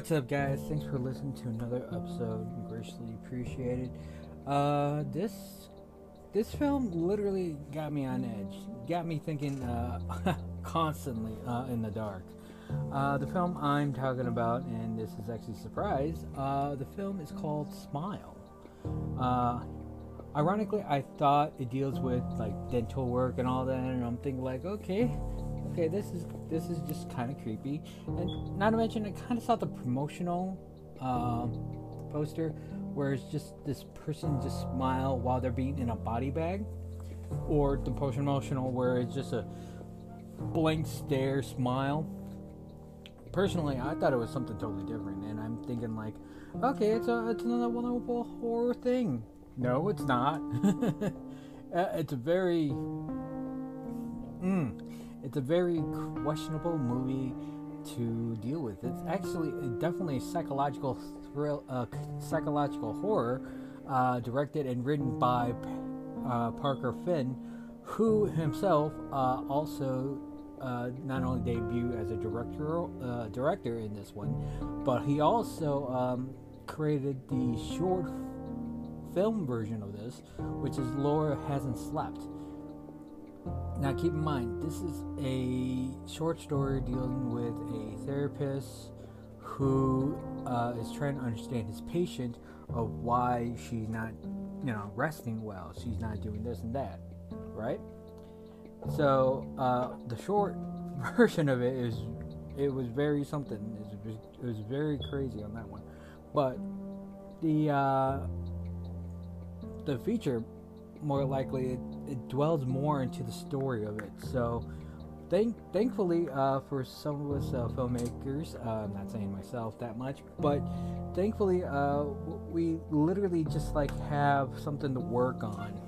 What's up, guys? Thanks for listening to another episode. Graciously appreciated. Uh, this this film literally got me on edge. Got me thinking uh, constantly uh, in the dark. Uh, the film I'm talking about, and this is actually a surprise. Uh, the film is called Smile. Uh, ironically, I thought it deals with like dental work and all that, and I'm thinking like, okay, okay, this is this is just kind of creepy. And not to mention, I kind of saw the promotional um, poster where it's just this person just smile while they're being in a body bag, or the promotional where it's just a blank stare smile. Personally, I thought it was something totally different, and I'm thinking like, okay, it's a it's another wonderful horror thing. No, it's not. Uh, it's a very, mm, it's a very questionable movie to deal with. It's actually definitely a psychological thrill, uh, psychological horror, uh, directed and written by uh, Parker Finn, who himself uh, also uh, not only debuted as a director uh, director in this one, but he also um, created the short film version of this, which is Laura Hasn't Slept. Now, keep in mind, this is a short story dealing with a therapist who uh, is trying to understand his patient of why she's not, you know, resting well. She's not doing this and that, right? So uh, the short version of it is, it was very something. It was, it was very crazy on that one, but the uh, the feature more likely it, it dwells more into the story of it. So, thank thankfully uh, for some of us uh, filmmakers, uh, I'm not saying myself that much, but thankfully uh, we literally just like have something to work on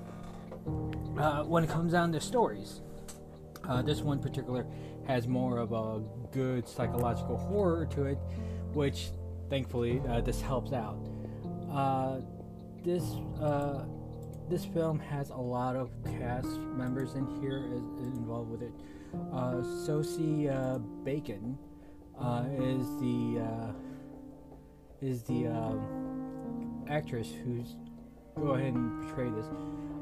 uh, when it comes down to stories. Uh, this one particular has more of a good psychological horror to it, which thankfully this helps out. this this film has a lot of cast members in here is, involved with it. Uh, Sosie uh, Bacon uh, is the uh, is the um, actress who's go ahead and portray this.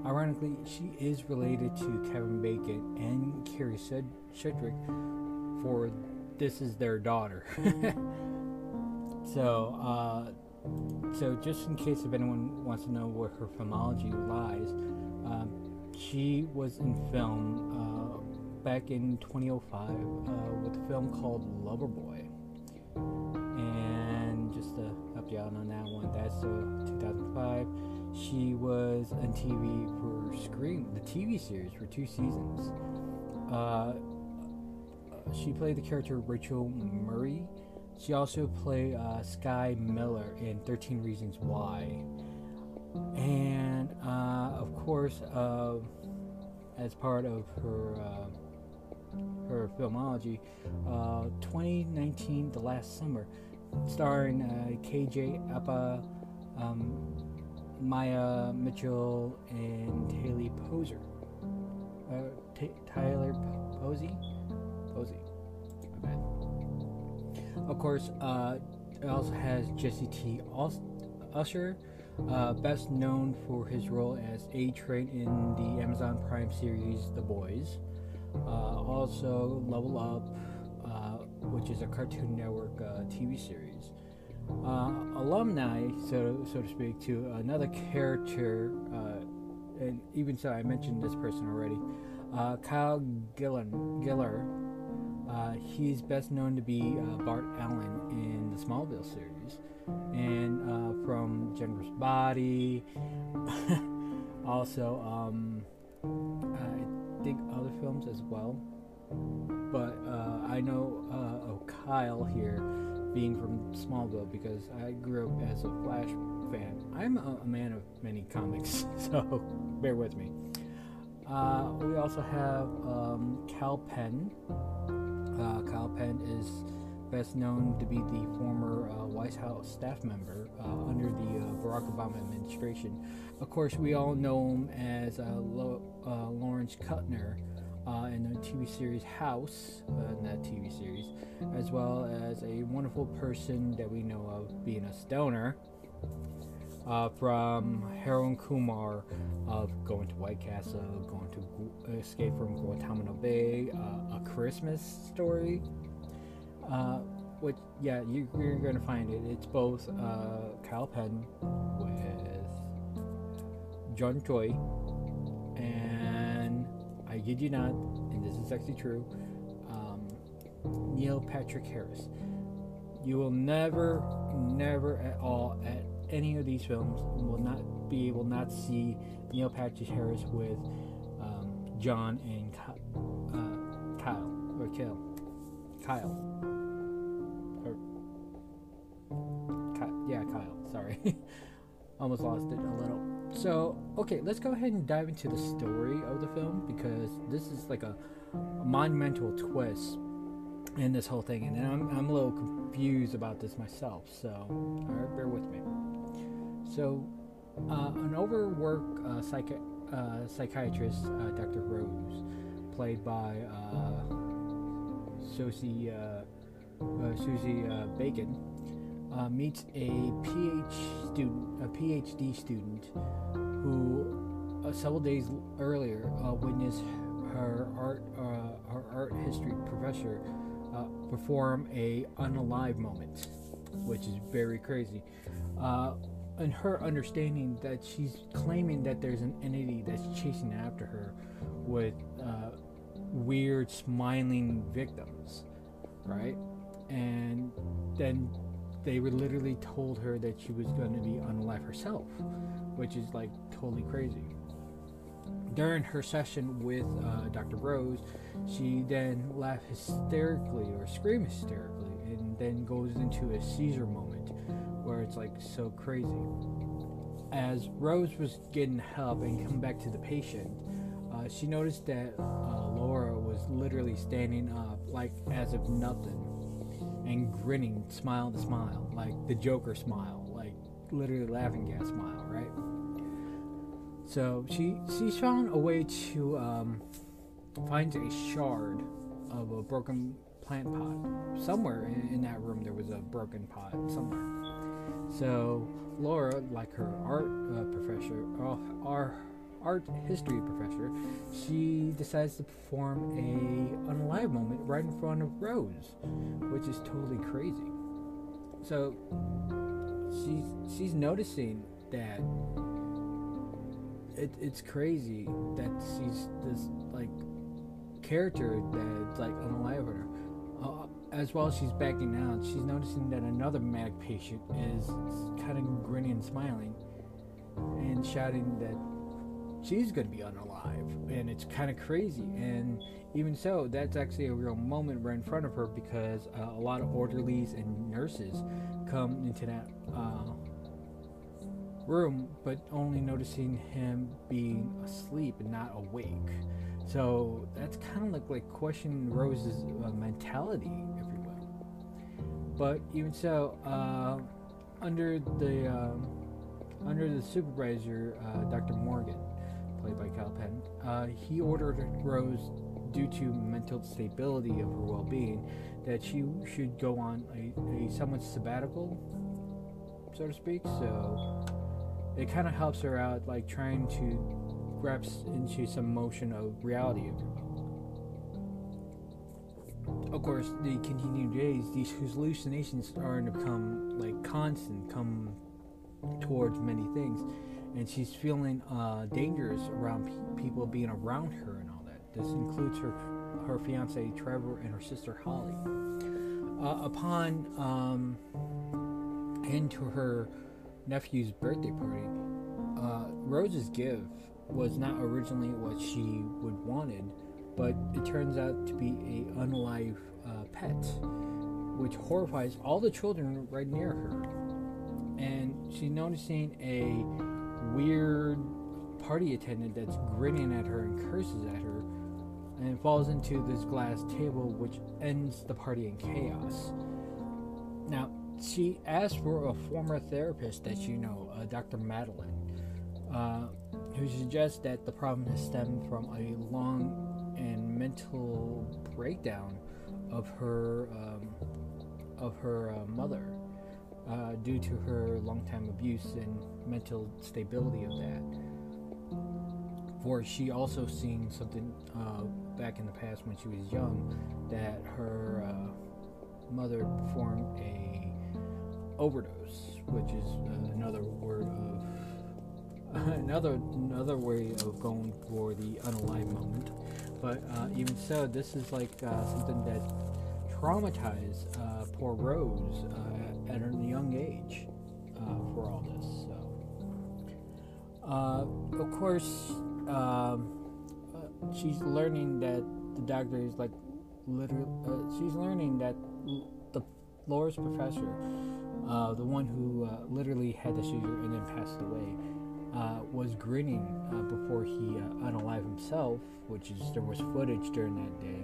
Ironically, she is related to Kevin Bacon and Carrie Shedrick, for this is their daughter. so uh, so, just in case if anyone wants to know where her filmology lies, um, she was in film uh, back in 2005 uh, with a film called Loverboy. And just to help you out on that one, that's uh, 2005. She was on TV for Scream, the TV series, for two seasons. Uh, she played the character Rachel Murray she also played uh, Skye Miller in 13 Reasons Why. And uh, of course, uh, as part of her uh, her filmology, uh, 2019, The Last Summer, starring uh, KJ Apa, um, Maia Mitchell, and Haley Poser. T- Tyler Posey? Posey. Of course, uh, it also has Jesse T. Usher, uh, best known for his role as A Train in the Amazon Prime series The Boys. Uh, also, Level Up, uh, which is a Cartoon Network uh, TV series. Uh, alumni, so so to speak, to another character, and even so, I mentioned this person already. Kyle Gillen, Giller uh, he's best known to be uh, Bart Allen in the Smallville series, and uh, from Jennifer's Body. also, um, I think other films as well. But uh, I know uh, of Kyle here being from Smallville because I grew up as a Flash fan. I'm a, a man of many comics, so bear with me. Uh, we also have um, Kal Penn, uh, Kal Penn is best known to be the former uh, White House staff member uh, under the uh, Barack Obama administration. Of course, we all know him as uh, Lo- uh, Lawrence Kutner uh, in the TV series House, in that TV series, as well as a wonderful person that we know of being a stoner. Uh, from Harold Kumar of going to White Castle, going to Escape from Guantanamo Bay, uh, A Christmas Story. Uh, which, yeah, you, are to find it. It's both uh, Kal Penn with John Choi and I kid you not, and this is actually true, um, Neil Patrick Harris. You will never, never at all at any of these films will not be able not see Neil Patrick Harris with um, John and uh, Kyle or Kyle, Kyle, or yeah, Kyle. Sorry, almost lost it a little. So, okay, let's go ahead and dive into the story of the film because this is like a monumental twist in this whole thing, and I'm, I'm a little confused about this myself. So, all right, bear with me. So, uh, an overworked uh, psychi- uh, psychiatrist, uh, Dr. Rose, played by uh, Susie, uh, Susie Bacon, meets a PhD student, a PhD student, who several days earlier witnessed her art, her art history professor perform a unalive moment, which is very crazy. Uh, and her understanding that she's claiming that there's an entity that's chasing after her with uh, weird smiling victims, right? And then they were literally told her that she was going to be unalive herself, which is like totally crazy. During her session with uh, Dr. Rose, she then laughed hysterically or screamed hysterically and then goes into a seizure moment where it's like so crazy. As Rose was getting help and coming back to the patient, uh, she noticed that uh, Laura was literally standing up, like as if nothing, and grinning, smile to smile, like the Joker smile, like literally laughing gas smile, right? So she she's found a way to um, find a shard of a broken plant pot somewhere in, in that room. There was a broken pot somewhere so Laura, like her art uh, professor, uh, our art history professor, she decides to perform a unalive moment right in front of Rose, which is totally crazy. So she's she's noticing that it, it's crazy that she's this like character that's like unalive her. Uh, as well she's backing out, she's noticing that another manic patient is kind of grinning and smiling and shouting that she's going to be unalive. And it's kind of crazy. And even so, that's actually a real moment right in front of her because uh, a lot of orderlies and nurses come into that uh, room, but only noticing him being asleep and not awake. So that's kind of like like questioning Rose's uh, mentality. But even so, uh, under the um, under the supervisor, uh, Dr. Morgan, played by Kal Penn, uh, he ordered Rose, due to mental stability of her well-being, that she should go on a, a somewhat sabbatical, so to speak. So it kind of helps her out, like trying to grasp into some motion of reality. Of course, the continued days, these hallucinations starting to become like constant, come towards many things, and she's feeling uh, dangerous around pe- people being around her and all that. This includes her her fiance Trevor and her sister Holly. Uh, upon um, into her nephew's birthday party, uh, Rose's gift was not originally what she would wanted, but it turns out to be a unalive uh, pet, which horrifies all the children right near her. And she's noticing a weird party attendant that's grinning at her and curses at her, and falls into this glass table, which ends the party in chaos. Now, she asked for a former therapist that you know, uh, Dr. Madeline. Uh, who suggests that the problem has stemmed from a long and mental breakdown of her um, of her uh, mother uh, due to her long-time abuse and mental stability of that. For she also seen something uh, back in the past when she was young that her uh, mother performed a overdose, which is uh, another word of another another way of going for the unalive moment. But uh, even so, this is like uh, something that traumatized uh, poor Rose uh, at, at, a young age for all this. So, of course, um, she's learning that the doctor is like literally. she's learning that the Laura's professor, the one who literally had the seizure and then passed away uh, was grinning uh, before he uh, unalived himself, which is there was footage during that day.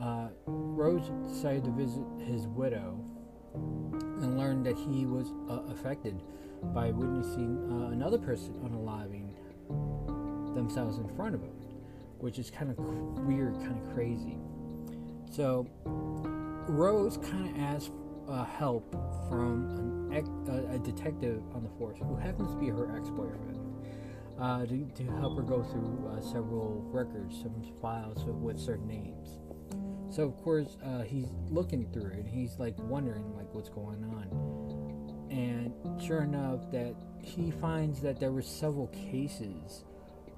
Uh, Rose decided to visit his widow and learned that he was uh, affected by witnessing uh, another person unaliving themselves in front of him, which is kind of weird, kind of crazy. So Rose kind of asked uh, help from ex- a detective on the force who happens to be her ex-boyfriend uh, to, to, help her go through uh, several records, some files with certain names. So of course uh, he's looking through it and he's like wondering like what's going on. And sure enough, that he finds that there were several cases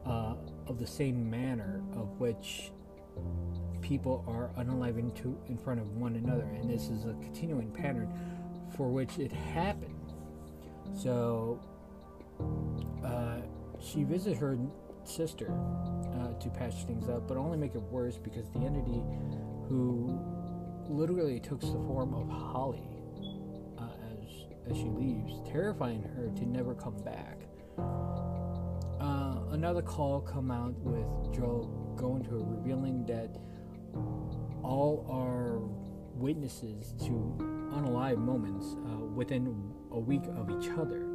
uh, of the same manner of which people are unaliving to in front of one another, and this is a continuing pattern for which it happened. So uh, she visits her sister uh, to patch things up, but only make it worse because the entity who literally takes the form of Holly uh, as as she leaves, terrifying her to never come back. Uh, another call come out with Joe going to her, revealing that all are witnesses to unalive moments uh, within a week of each other.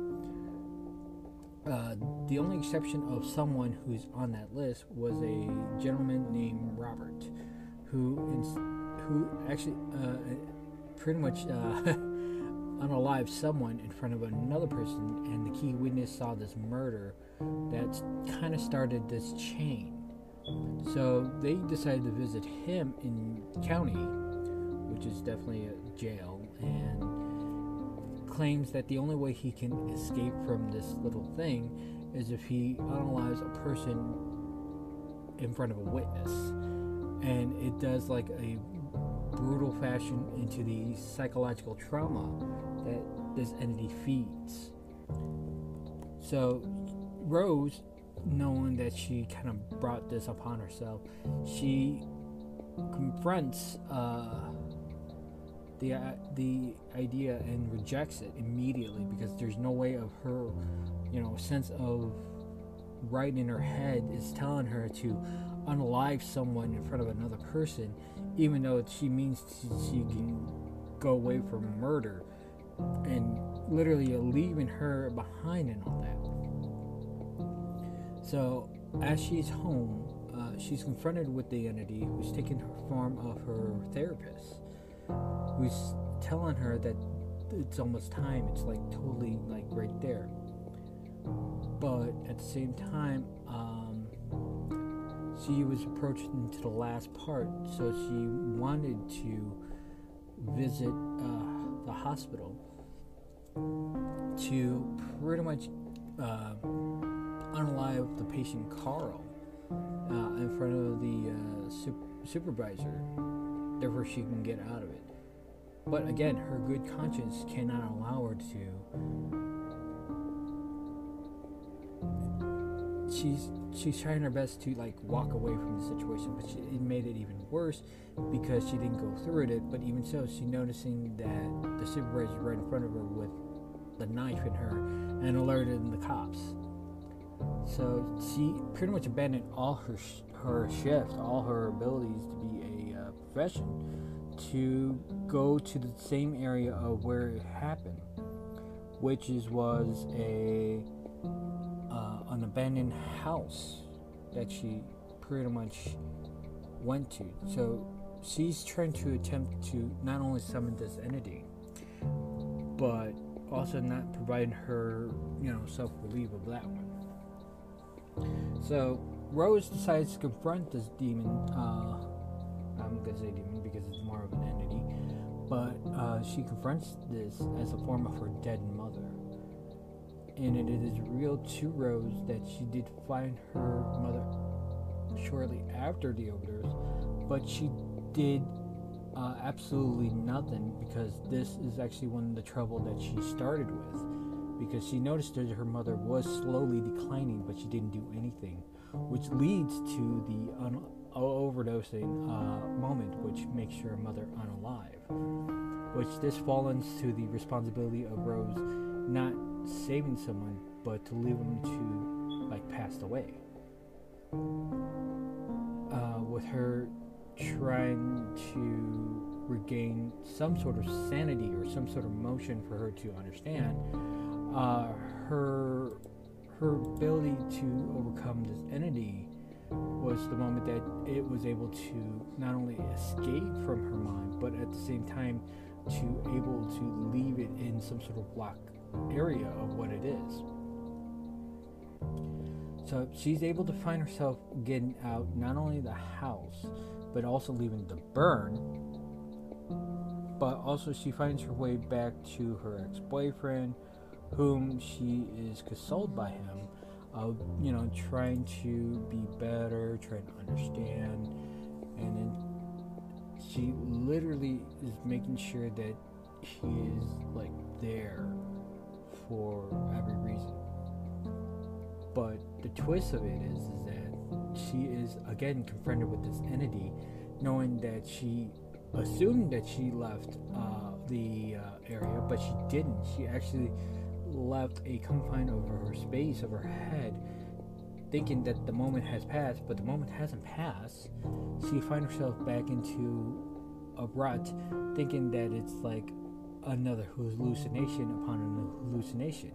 Uh, the only exception of someone who's on that list was a gentleman named Robert, who ins- who actually uh, pretty much uh, unalive someone in front of another person, and the key witness saw this murder that kind of started this chain. So they decided to visit him in county, which is definitely a jail, and claims that the only way he can escape from this little thing is if he unalives a person in front of a witness. And it does like a brutal fashion into the psychological trauma that this entity feeds. So Rose knowing that she kind of brought this upon herself, she confronts uh, the uh, the idea and rejects it immediately because there's no way of her, you know, sense of right in her head is telling her to unalive someone in front of another person, even though she means she can go away from murder and literally leaving her behind and all that. So, as she's home, uh, she's confronted with the entity who's taken her form of her therapist, who's telling her that it's almost time. It's like totally like right there. But at the same time, um, she was approaching to the last part, so she wanted to visit uh, the hospital to pretty much. Uh, unalive the patient Carl uh, in front of the uh, su- supervisor, therefore she can get out of it. But again, her good conscience cannot allow her to. She's she's trying her best to like walk away from the situation, but she, it made it even worse because she didn't go through it. But even so, she noticing that the supervisor right in front of her with the knife in her and alerted the cops. So she pretty much abandoned all her her shift, all her abilities to be a uh, profession, to go to the same area of where it happened, which is was a uh, an abandoned house that she pretty much went to. So she's trying to attempt to not only summon this entity, but also not provide her, you know, self relief of that one. So Rose decides to confront this demon. Uh, I'm gonna say demon because it's more of an entity, but uh, she confronts this as a form of her dead mother. And it is real to Rose that she did find her mother shortly after the overdose, but she did uh, absolutely nothing because this is actually one of the trouble that she started with. Because she noticed that her mother was slowly declining, but she didn't do anything, which leads to the un- overdosing uh, moment, which makes her mother unalive. Which this falls to the responsibility of Rose not saving someone, but to leave them to like passed away. Uh, with her trying to regain some sort of sanity or some sort of motion for her to understand uh, her her ability to overcome this entity was the moment that it was able to not only escape from her mind but at the same time to able to leave it in some sort of black area of what it is so she's able to find herself getting out not only the house but also leaving the burn. But also, she finds her way back to her ex boyfriend, whom she is consoled by him, of, you know, trying to be better, trying to understand. And then she literally is making sure that he is, like, there for every reason. But the twist of it is, is that she is again confronted with this entity, knowing that she assumed that she left uh, the uh, area, but she didn't. She actually left a confine over her space of her head, thinking that the moment has passed, but the moment hasn't passed. She finds herself back into a rut, thinking that it's like another hallucination upon an hallucination.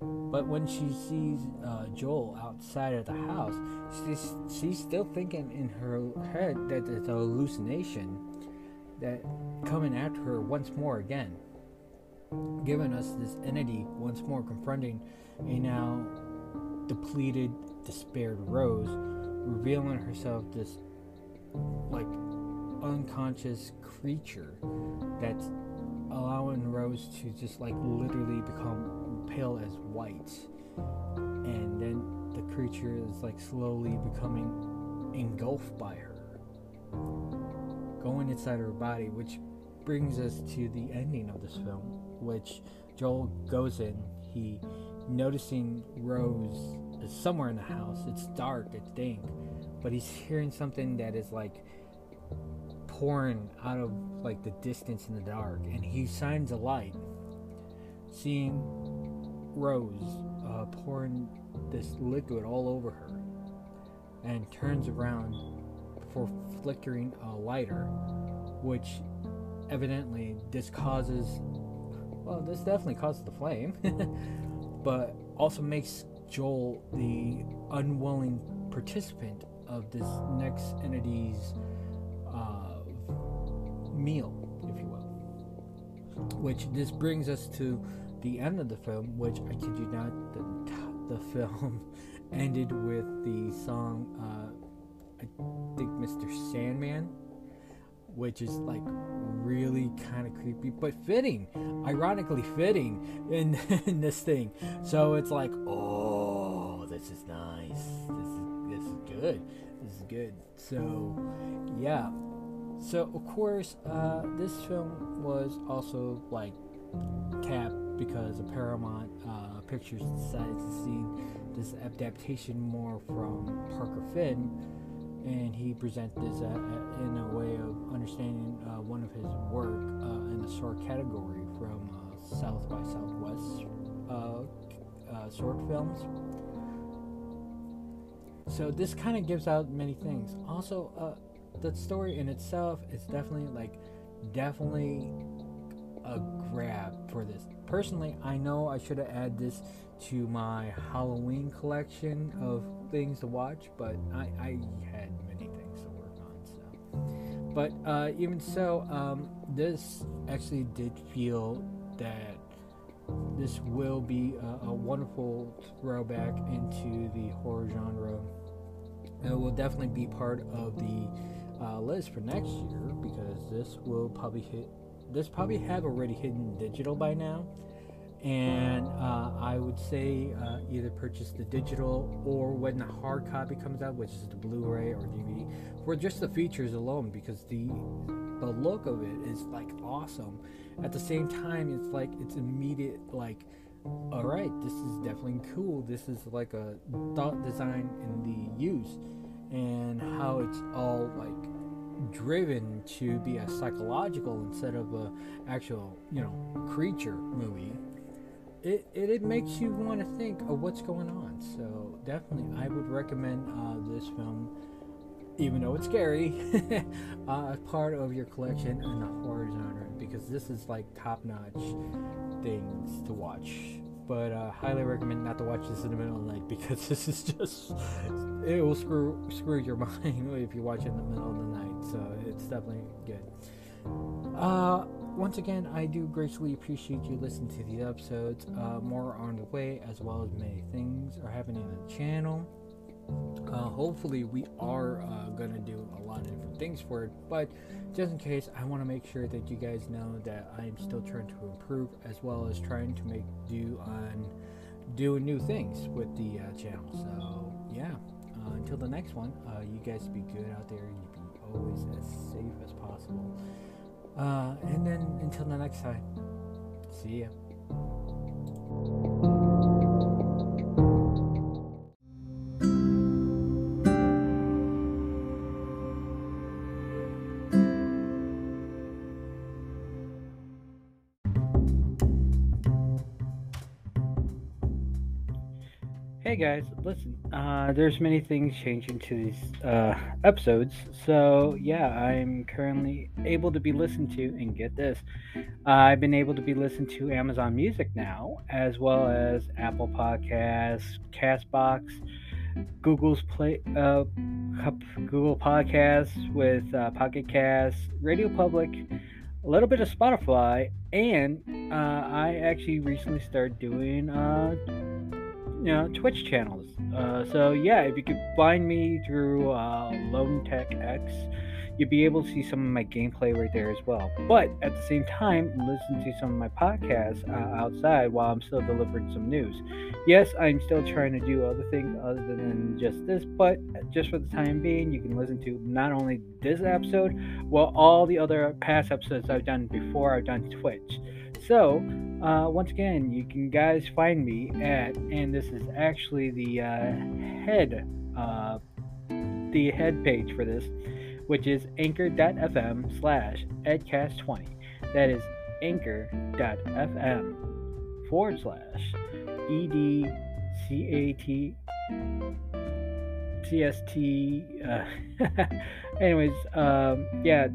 But when she sees uh, Joel outside of the house, she's, she's still thinking in her head that it's a hallucination that coming after her once more again, giving us this entity once more confronting a now depleted, despaired Rose, revealing herself this like unconscious creature that's allowing Rose to just like literally become pale as white. And then the creature is like slowly becoming engulfed by her, going inside her body, which brings us to the ending of this film, which Joel goes in. He noticing Rose is somewhere in the house. It's dark, it's dank, but he's hearing something that is like pouring out of like the distance in the dark, and he shines a light, seeing Rose uh, pouring this liquid all over her, and turns around before flickering a lighter, which evidently this causes. Well, this definitely causes the flame, but also makes Joel the unwilling participant of this next entity's meal, if you will. Which this brings us to the end of the film, which I kid you not, the, the film ended with the song, uh, I think Mr. Sandman, which is like really kind of creepy, but fitting, ironically fitting in, in this thing. So it's like, oh, this is nice. This is this is good. This is good. So, yeah. So of course, uh, this film was also like capped because Paramount uh, Pictures decided to see this adaptation more from Parker Finn, and he presented this uh, uh, in a way of understanding uh, one of his work uh, in the short category from South by Southwest short films. So this kind of gives out many things. Also, the story in itself is definitely like definitely a grab for this. Personally, I know I should have added this to my Halloween collection of things to watch, but I, I had many things to work on. So, but uh, even so, um, this actually did feel that this will be a, a wonderful throwback into the horror genre. It will definitely be part of the uh, list for next year because this will probably hit. This probably have already hidden digital by now, and uh, I would say uh, either purchase the digital or when the hard copy comes out, which is the Blu-ray or DVD, for just the features alone because the the look of it is like awesome. At the same time, it's like it's immediate like all right, this is definitely cool. This is like a thought design in the use and how it's all like driven to be a psychological instead of a actual, you know, creature movie. It, it, it makes you want to think of what's going on. So definitely, I would recommend uh, this film even though it's scary, uh, part of your collection in the horror genre because this is like top notch things to watch. But uh, highly recommend not to watch this in the middle of the night because this is just it will screw screw your mind if you watch it in the middle of the night. So it's definitely good. Uh, once again, I do greatly appreciate you listening to these episodes. Uh, more on the way, as well as many things are happening on the channel. Uh, hopefully, we are uh, going to do a lot of different things for it, but just in case, I want to make sure that you guys know that I'm still trying to improve as well as trying to make do on doing new things with the uh, channel. So, yeah, uh, until the next one, uh, you guys be good out there. You be always as safe as possible. Uh, and then until the next time, see ya. Guys, listen. Uh, there's many things changing to these uh, episodes, so yeah, I'm currently able to be listened to. And get this, uh, I've been able to be listened to Amazon Music now, as well as Apple Podcasts, Castbox, Google's Play, uh, Google Podcasts with uh, Pocket Casts, Radio Public, a little bit of Spotify, and uh, I actually recently started doing you know Twitch channels. Uh, so yeah, if you could find me through uh, Lone Tech X, you'd be able to see some of my gameplay right there as well. But at the same time, listen to some of my podcasts uh, outside while I'm still delivering some news. Yes, I'm still trying to do other things other than just this, but just for the time being, you can listen to not only this episode, well, all the other past episodes I've done before I've done Twitch. So, uh, once again, you can guys find me at, and this is actually the uh, head, uh, the head page for this, which is anchor.fm slash edcast20. That is anchor.fm forward slash edcat. Uh, anyways, um, yeah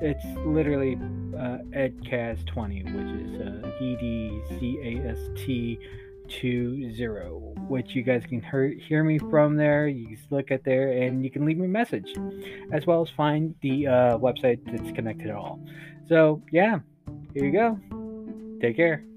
it's literally uh, EDCAST20, which is uh, E D C A S T 20, which you guys can hear, hear me from there. You can look at there and you can leave me a message, as well as find the uh, website that's connected at all. So, yeah, here you go. Take care.